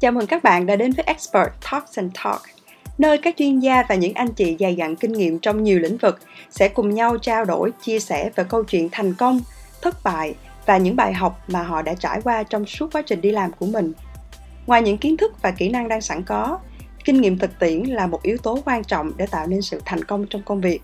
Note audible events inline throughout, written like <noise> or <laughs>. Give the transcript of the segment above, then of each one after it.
Chào mừng các bạn đã đến với Expert Talks and Talk, nơi các chuyên gia và những anh chị dày dặn kinh nghiệm trong nhiều lĩnh vực sẽ cùng nhau trao đổi, chia sẻ về câu chuyện thành công, thất bại và những bài học mà họ đã trải qua trong suốt quá trình đi làm của mình. Ngoài những kiến thức và kỹ năng đang sẵn có, kinh nghiệm thực tiễn là một yếu tố quan trọng để tạo nên sự thành công trong công việc.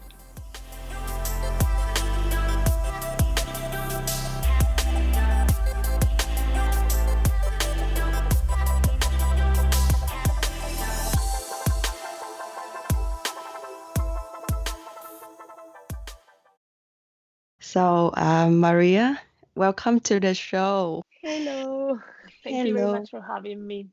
So, uh, Maria, welcome to the show. Hello. Thank you very much for having me.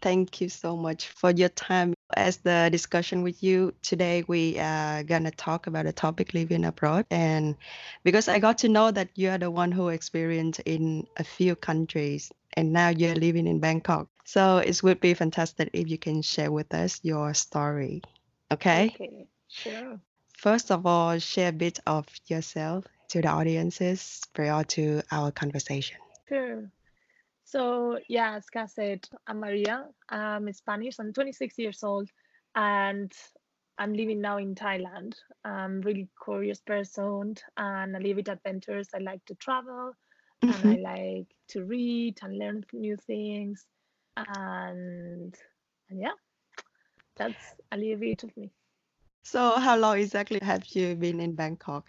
Thank you so much for your time. As the discussion with you today, we are gonna talk about the topic living abroad, and because I got to know that you are the one who experienced in a few countries, and now you're living in Bangkok. So it would be fantastic if you can share with us your story. Okay. Okay, sure. First of all, share a bit of yourself to the audiences prior to our conversation. Sure. So, yeah, as Ka said, I'm Maria. I'm Spanish. I'm 26 years old and I'm living now in Thailand. I'm really curious person and I live with adventures. I like to travel and I Mhm. like to read and learn new things. And, and yeah, that's a little bit of me. So, how long exactly have you been in Bangkok?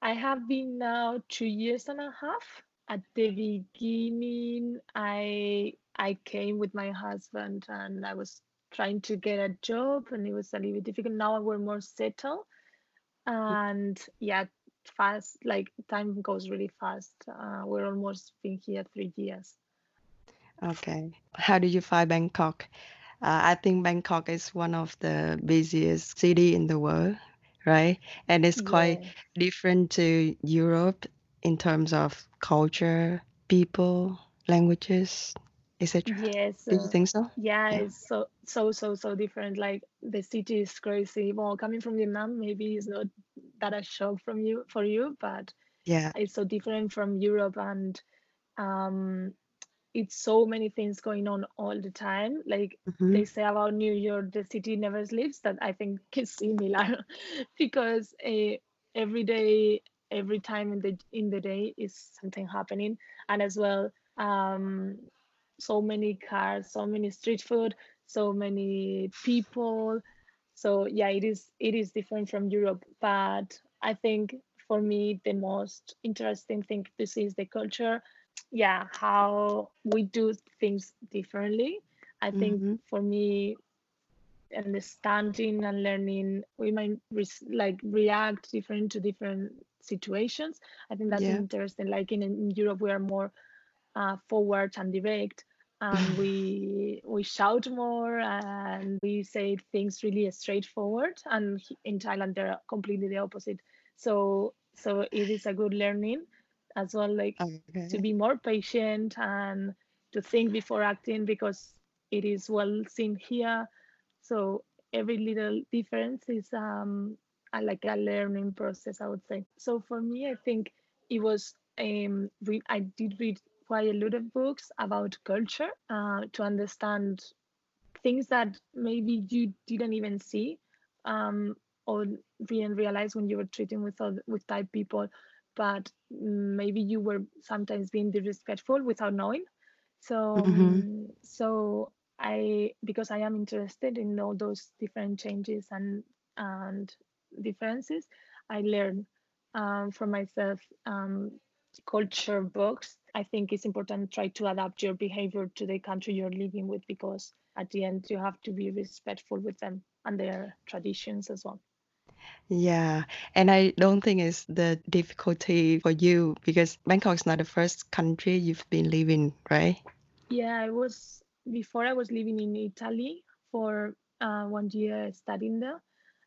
I have been now two years and a half. At the beginning, I I came with my husband and I was trying to get a job and it was a little bit difficult. Now we're more settled and yeah, fast like time goes really fast. Uh, we're almost been here three years. Okay. How do you find Bangkok? Uh, I think Bangkok is one of the busiest city in the world, right? And it's quite Yes. different to Europe in terms of culture, people, languages, etc. Yes, Do you uh, think so? yeah, Yeah. it's so so so so different. Like the city is crazy. Well, coming from Vietnam, maybe it's not that a shock from you for you, but Yeah. it's so different from Europe and um it's so many things going on all the time. Like hmm they say about New York, the city never sleeps. That I think <laughs> is similar <laughs> because uh, every day, every time in the in the day is something happening, and as well, um, so many cars, so many street food, so many people. So yeah, it is it is different from Europe, but I think for me the most interesting thing to see is the culture yeah how we do things differently. I think hmm for me understanding and learning we might res- like react different to different situations. I think that's Yeah. interesting like in, in europe we are more uh, forward and direct and <laughs> we we shout more and we say things really straightforward and in thailand they're completely the opposite. So so it is a good learning as well like to be more patient and to think before acting because it is well seen here. So every little difference is um a, like a learning process i would say. So for me i think it was um re- i did read quite a lot of books about culture uh, to understand things that maybe you didn't even see um, or didn't realize when you were treating with other, with type people, but maybe you were sometimes being disrespectful without knowing. So hmm um, so I because I am interested in all those different changes and and differences, I learn um, for myself um, culture books. I think it's important to try to adapt your behavior to the country you're living with because at the end you have to be respectful with them and their traditions as well. Yeah. And I don't think it's the difficulty for you because Bangkok is not the first country you've been living, right? Yeah, I was before I was living in Italy for uh, one year studying there.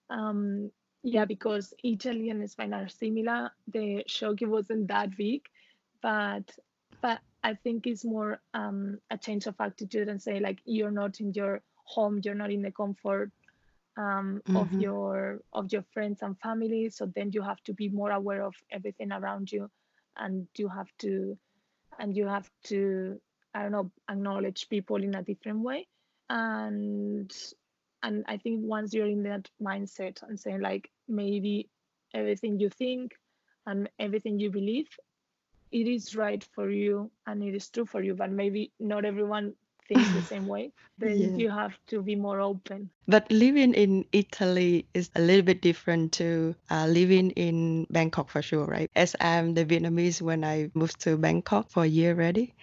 Um, yeah, because Italy and Spain are similar. The shock wasn't that big, but but I think it's more um, a change of attitude and say like you're not in your home, you're not in the comfort um, mm-hmm. of your of your friends and family. So then you have to be more aware of everything around you, and you have to and you have to I don't know acknowledge people in a different way, and and I think once you're in that mindset and saying like maybe everything you think and everything you believe it is right for you and it is true for you but maybe not everyone thinks the <laughs> same way then yeah. you have to be more open but living in italy is a little bit different to uh, living in bangkok for sure right as i'm the vietnamese when i moved to bangkok for a year already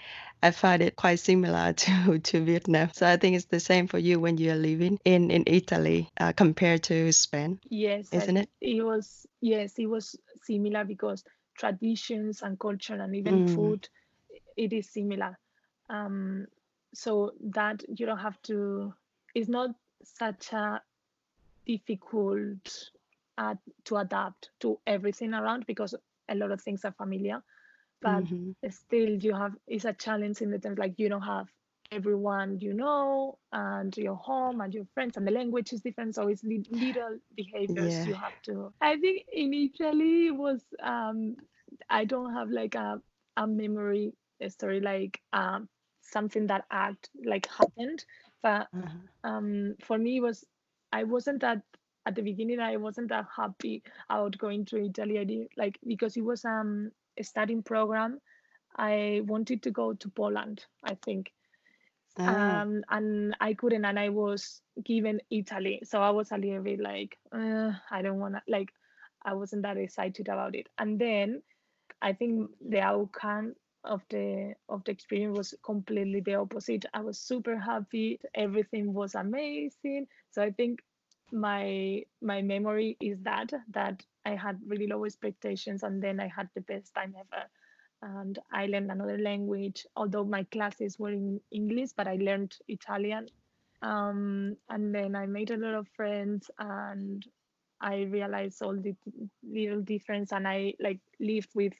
I find it quite similar <laughs> to, to Vietnam. So I think it's the same for you when you're living in, in Italy uh, compared to Spain. Yes. Isn't I, it? It was, yes, it was similar because traditions and culture and even mm. food, it is similar. Um, so that you don't have to, it's not such a difficult uh, to adapt to everything around because a lot of things are familiar but mm-hmm. still you have it's a challenge in the terms like you don't have everyone you know and your home and your friends and the language is different so it's little behaviors yeah. you have to i think initially was um i don't have like a, a memory a story like um something that act like happened but uh-huh. um for me was i wasn't that at the beginning i wasn't that happy about going to italy I did, like because it was um a studying program, I wanted to go to Poland, I think. Ah. Um, and I couldn't, and I was given Italy. So I was a little bit like, uh, I don't want to, like, I wasn't that excited about it. And then I think the outcome of the of the experience was completely the opposite. I was super happy. Everything was amazing. So I think my my memory is that that I had really low expectations and then I had the best time ever. And I learned another language, although my classes were in English, but I learned Italian. Um, and then I made a lot of friends and I realized all the little difference and I like lived with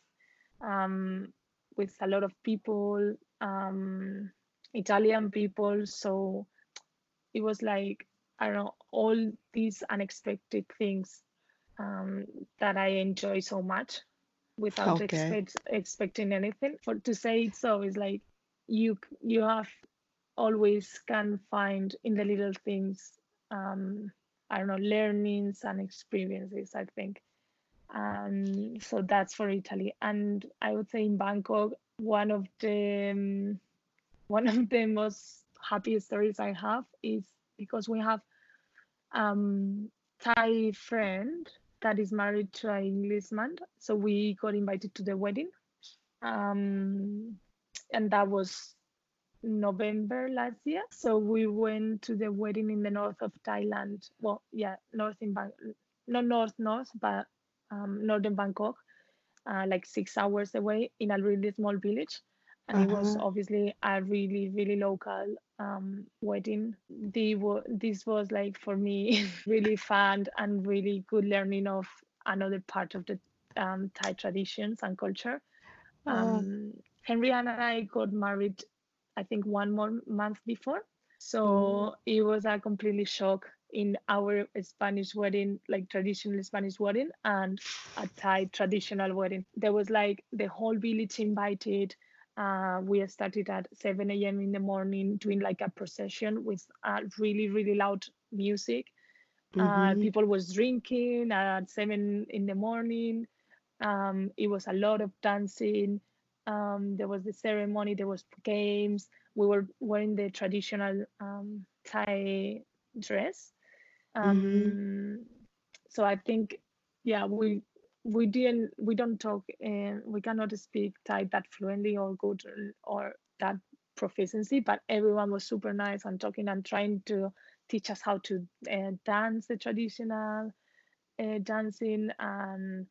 um, with a lot of people, um, Italian people. So it was like I don't know all these unexpected things um, that I enjoy so much without okay. expect, expecting anything. For to say it so is like you you have always can find in the little things um, I don't know learnings and experiences. I think. Um, so that's for Italy, and I would say in Bangkok, one of the um, one of the most happy stories I have is because we have um Thai friend that is married to an Englishman. So we got invited to the wedding. Um, and that was November last year. So we went to the wedding in the north of Thailand. Well, yeah, north in Bang, not north north, but um, northern Bangkok, uh, like six hours away in a really small village and uh-huh. it was uh-huh. obviously a really really local um, wedding the, this was like for me <laughs> really fun and really good learning of another part of the um, thai traditions and culture uh-huh. um, henry and i got married i think one more month before so mm. it was a completely shock in our Spanish wedding, like traditional Spanish wedding, and a Thai traditional wedding. There was like the whole village invited, uh, we started at 7 a.m. in the morning doing like a procession with uh, really, really loud music. Uh, mm-hmm. Uh, people was drinking at 7 in the morning. Um, it was a lot of dancing. Um, there was the ceremony, there was games. We were wearing the traditional um, Thai dress. Um, mm-hmm. So I think, yeah, we we didn't we don't talk and we cannot speak Thai that fluently or good or that proficiency, but everyone was super nice and talking and trying to teach us how to uh, dance the traditional uh, dancing and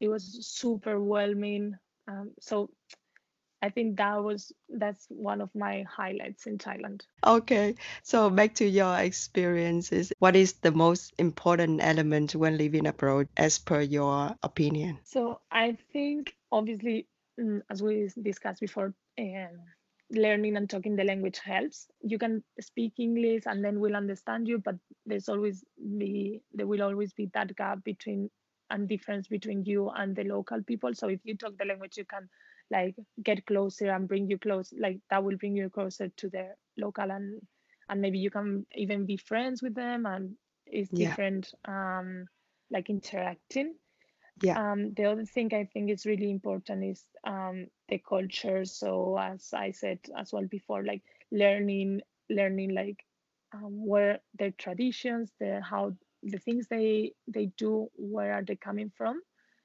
it was super whelming um, so I think that was that's one of my highlights in Thailand. Okay, so back to your experiences. What is the most important element when living abroad, as per your opinion? So I think obviously, mm, as we discussed before, um, learning and talking the language helps. You can speak English and then we'll understand you, but there's always be there will always be that gap between and difference between you and the local people. So if you talk the language, you can like get closer and bring you close. Like that will bring you closer to the local and and maybe you can even be friends with them and it's Yeah. different um like interacting Yeah. um, the other thing I think is really important is um, the culture. So as I said as well before, like learning, learning like um, where their traditions, the how the things they they do, where are they coming from?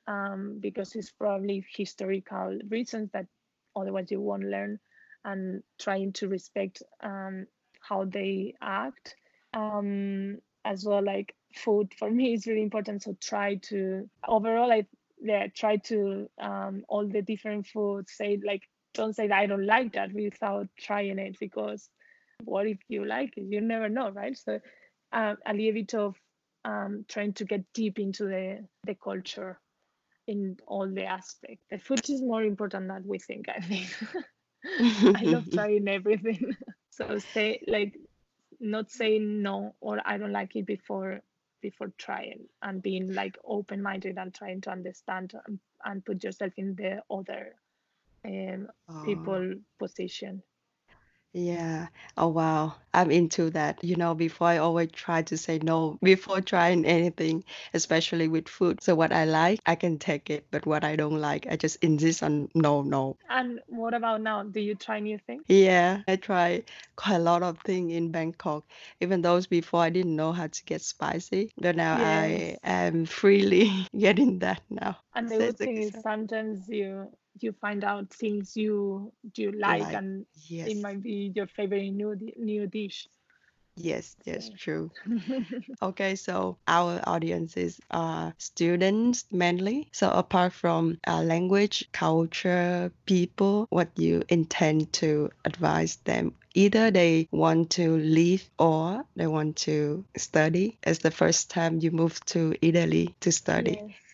Um, because it's probably historical reasons that otherwise you won't learn, and trying to respect um, how they act. Um, as well like food for <laughs> me is really important so try to overall i yeah try to um all the different foods say like don't say that i don't like that without trying it because what if you like it? You never know right? So um, a little bit of um trying to get deep into the the culture in all the aspects the food is more important than we think i think <laughs> i love <laughs> trying everything <laughs> so say like not saying no or I don't like it before before trying and being like open minded and trying to understand and, and put yourself in the other um, Oh. people position. Yeah. Oh, wow. I'm into that. You know, before I always try to say no before trying anything, especially with food. So what I like, I can take it, but what I don't like, I just insist on no, no. And what about now? Do you try new things? Yeah, I try quite a lot of things in Bangkok. Even those before I didn't know how to get spicy, but now I am freely <laughs> getting that now. And the So good it's thing is exciting. sometimes you you find out things you you like Like, and it might be your favorite new new dish. yes, yes, true. <laughs> Okay, so our audiences are students mainly. So apart from uh, language, culture, people, what you intend to advise them? Either they want to leave or they want to study. It's the first time you move to Italy to study. Yes.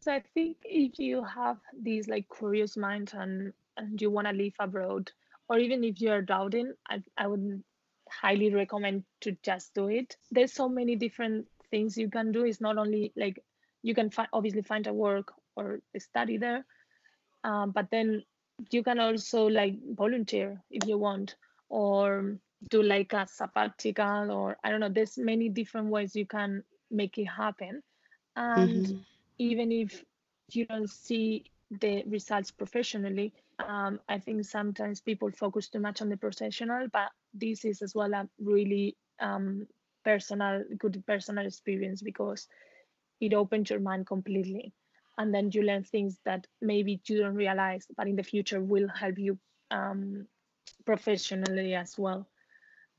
So I think if you have these like curious mind and and you want to live abroad, or even if you're doubting, I I would highly recommend to just do it. There's so many different things you can do. It's not only like you can find obviously find a work or study there, um, but then you can also like volunteer if you want, or do like a sabbatical, or I don't know. There's many different ways you can make it happen and hmm even if you don't see the results professionally um, i think sometimes people focus too much on the professional but this is as well a really um, personal good personal experience because it opens your mind completely. And then you learn things that maybe you don't realize but in the future will help you um, professionally as well.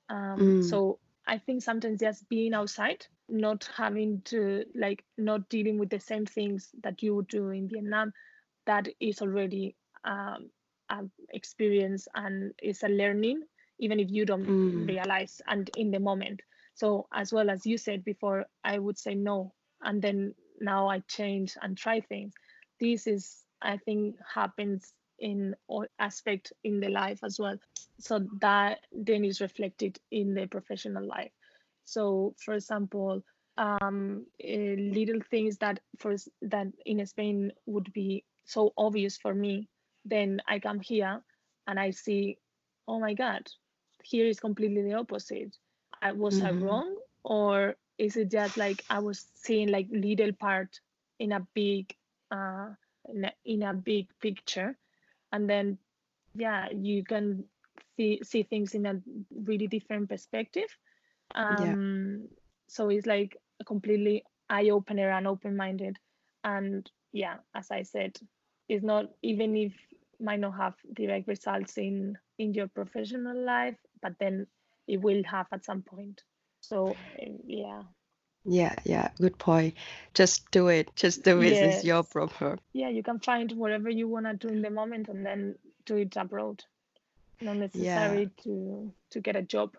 Um, Mm, so I think sometimes just being outside, not having to like not dealing with the same things that you would do in Vietnam, that is already um, an experience and is a learning, even if you don't mm, realize and in the moment. So as well as you said before, I would say no, and then now I change and try things. This is I think happens in all aspect in the life as well so that then is reflected in the professional life so for example um, uh, little things that for that in spain would be so obvious for me. Then i come here and i see oh my god here is completely the opposite. I, was i mhm, wrong or is it just like i was seeing like little part in a big uh, in a, in a big picture? And then yeah you can see see things in a really different perspective Yeah. um so it's like a completely eye opener and open minded and yeah as i said it's not even if might not have direct results in in your professional life but then it will have at some point so eh, yeah Yeah, yeah, good point. Just do it. Just do it. It's your proper. yeah you can find whatever you want to do in the moment and then do it abroad not Yeah. necessary to to get a job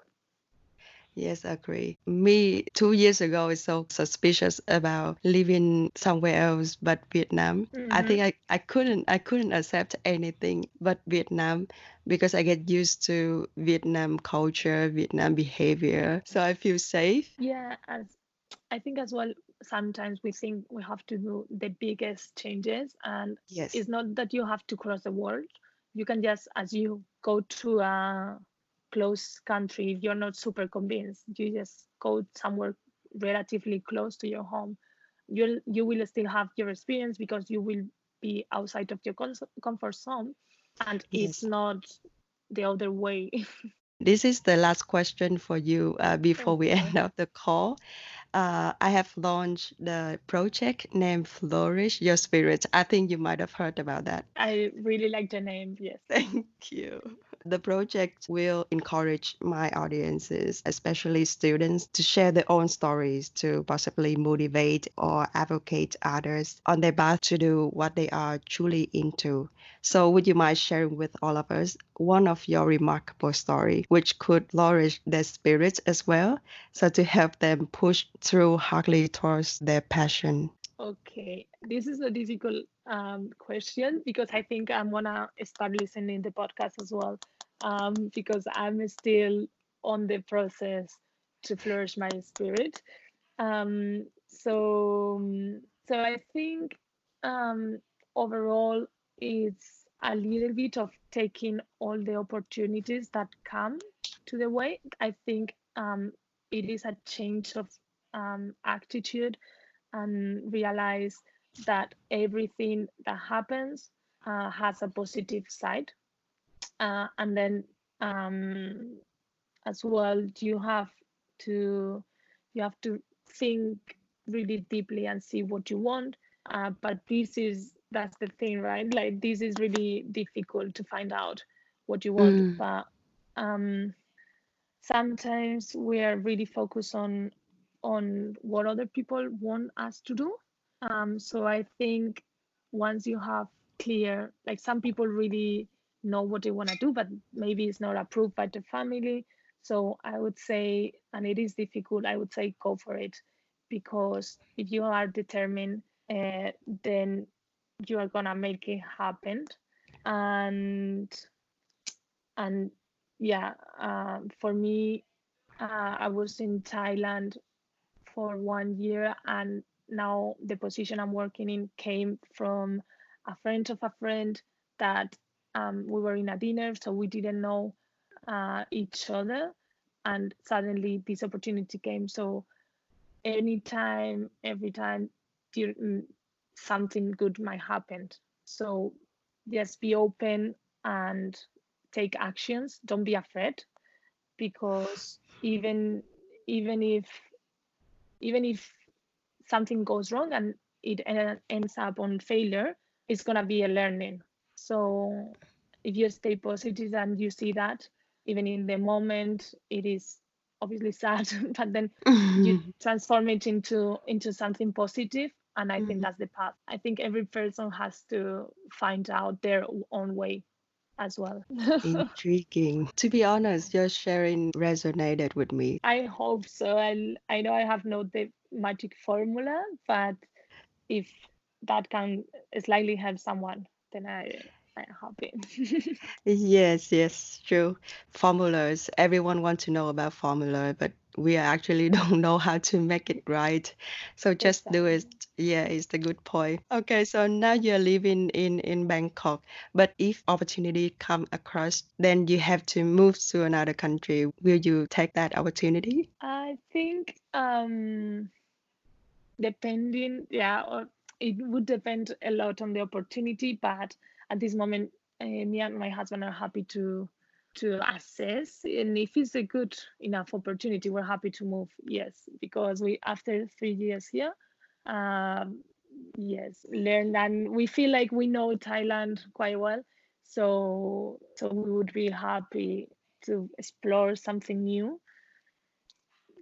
Yes, agree. Me two years ago is so suspicious about living somewhere else but Vietnam. I hmm think I, I couldn't I couldn't accept anything but Vietnam because I get used to Vietnam culture, Vietnam behavior. So I feel safe. Yeah, as I think as well, sometimes we think we have to do the biggest changes, and Yes. it's not that you have to cross the world. You can just, as you go to a close country, if you're not super convinced, you just go somewhere relatively close to your home. You'll you will still have your experience because you will be outside of your comfort zone, and it's not the other way. <laughs> This is the last question for you uh, before we end up the call. Uh, I have launched the project named Flourish Your Spirit. I think you might have heard about that. I really like the name. Yes. <laughs> Thank you. The project will encourage my audiences, especially students, to share their own stories to possibly motivate or advocate others on their path to do what they are truly into. So, would you mind sharing with all of us one of your remarkable story, which could flourish their spirits as well, so to help them push through hardly towards their passion? Okay, this is a difficult um, question because I think I'm gonna start listening the podcast as well um, because I'm still on the process to flourish my spirit. Um, so, um, so I think um, overall it's a little bit of taking all the opportunities that come to the way. I think um, it is a change of um, attitude and realize that everything that happens uh, has a positive side. Uh, and then um, as well, you have to you have to think really deeply and see what you want. Uh, but this is that's the thing, right? Like this is really difficult to find out what you want. Mm, But um, sometimes we are really focused on on what other people want us to do um, so i think once you have clear like some people really know what they want to do but maybe it's not approved by the family. So i would say and it is difficult i would say go for it because if you are determined uh, then you are gonna make it happen. And and yeah um, for me uh, i was in thailand for one year and now the position i'm working in came from a friend of a friend that um, we were in a dinner so we didn't know uh, each other. And suddenly this opportunity came. So anytime every time mm, something good might happen. So just be open and take actions. Don't be afraid because even even if even if something goes wrong and it ends up on failure it's to be a learning so if you stay positive and you see that even in the moment it is obviously <laughs> sad but then you mm. transform it into into something positive and i think Mm. that's the path i think every person has to find out their own way as well <laughs> Intriguing. To be honest, your sharing resonated with me. i hope so i i know i have no the magic formula but if that can slightly help someone, then I I'm happy. <laughs> Yes, yes, true. Formulas. Everyone wants to know about formula, but we actually <laughs> don't know how to make it right. So just do it. Yeah, it's the good point. Okay, so now you're living in in Bangkok, but if opportunity come across, then you have to move to another country. Will you take that opportunity? I think um depending, yeah, or it would depend a lot on the opportunity, but at this moment, uh, me and my husband are happy to to assess, and if it's a good enough opportunity, we're happy to move. Yes, because we after three years here, um, yes, learned and we feel like we know Thailand quite well, so so we would be happy to explore something new,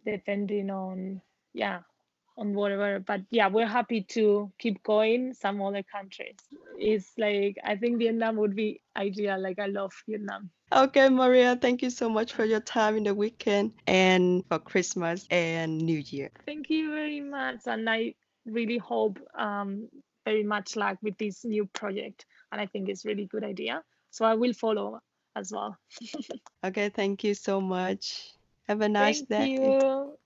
depending on yeah on whatever but yeah we're happy to keep going some other countries it's like i think vietnam would be ideal like i love vietnam okay, Maria, thank you so much for your time in the weekend and for Christmas and New Year. Thank you very much. And I really hope um, very much luck with this new project. And I think it's really good idea. So I will follow as well. <laughs> okay, thank you so much. Have a nice thank day. You.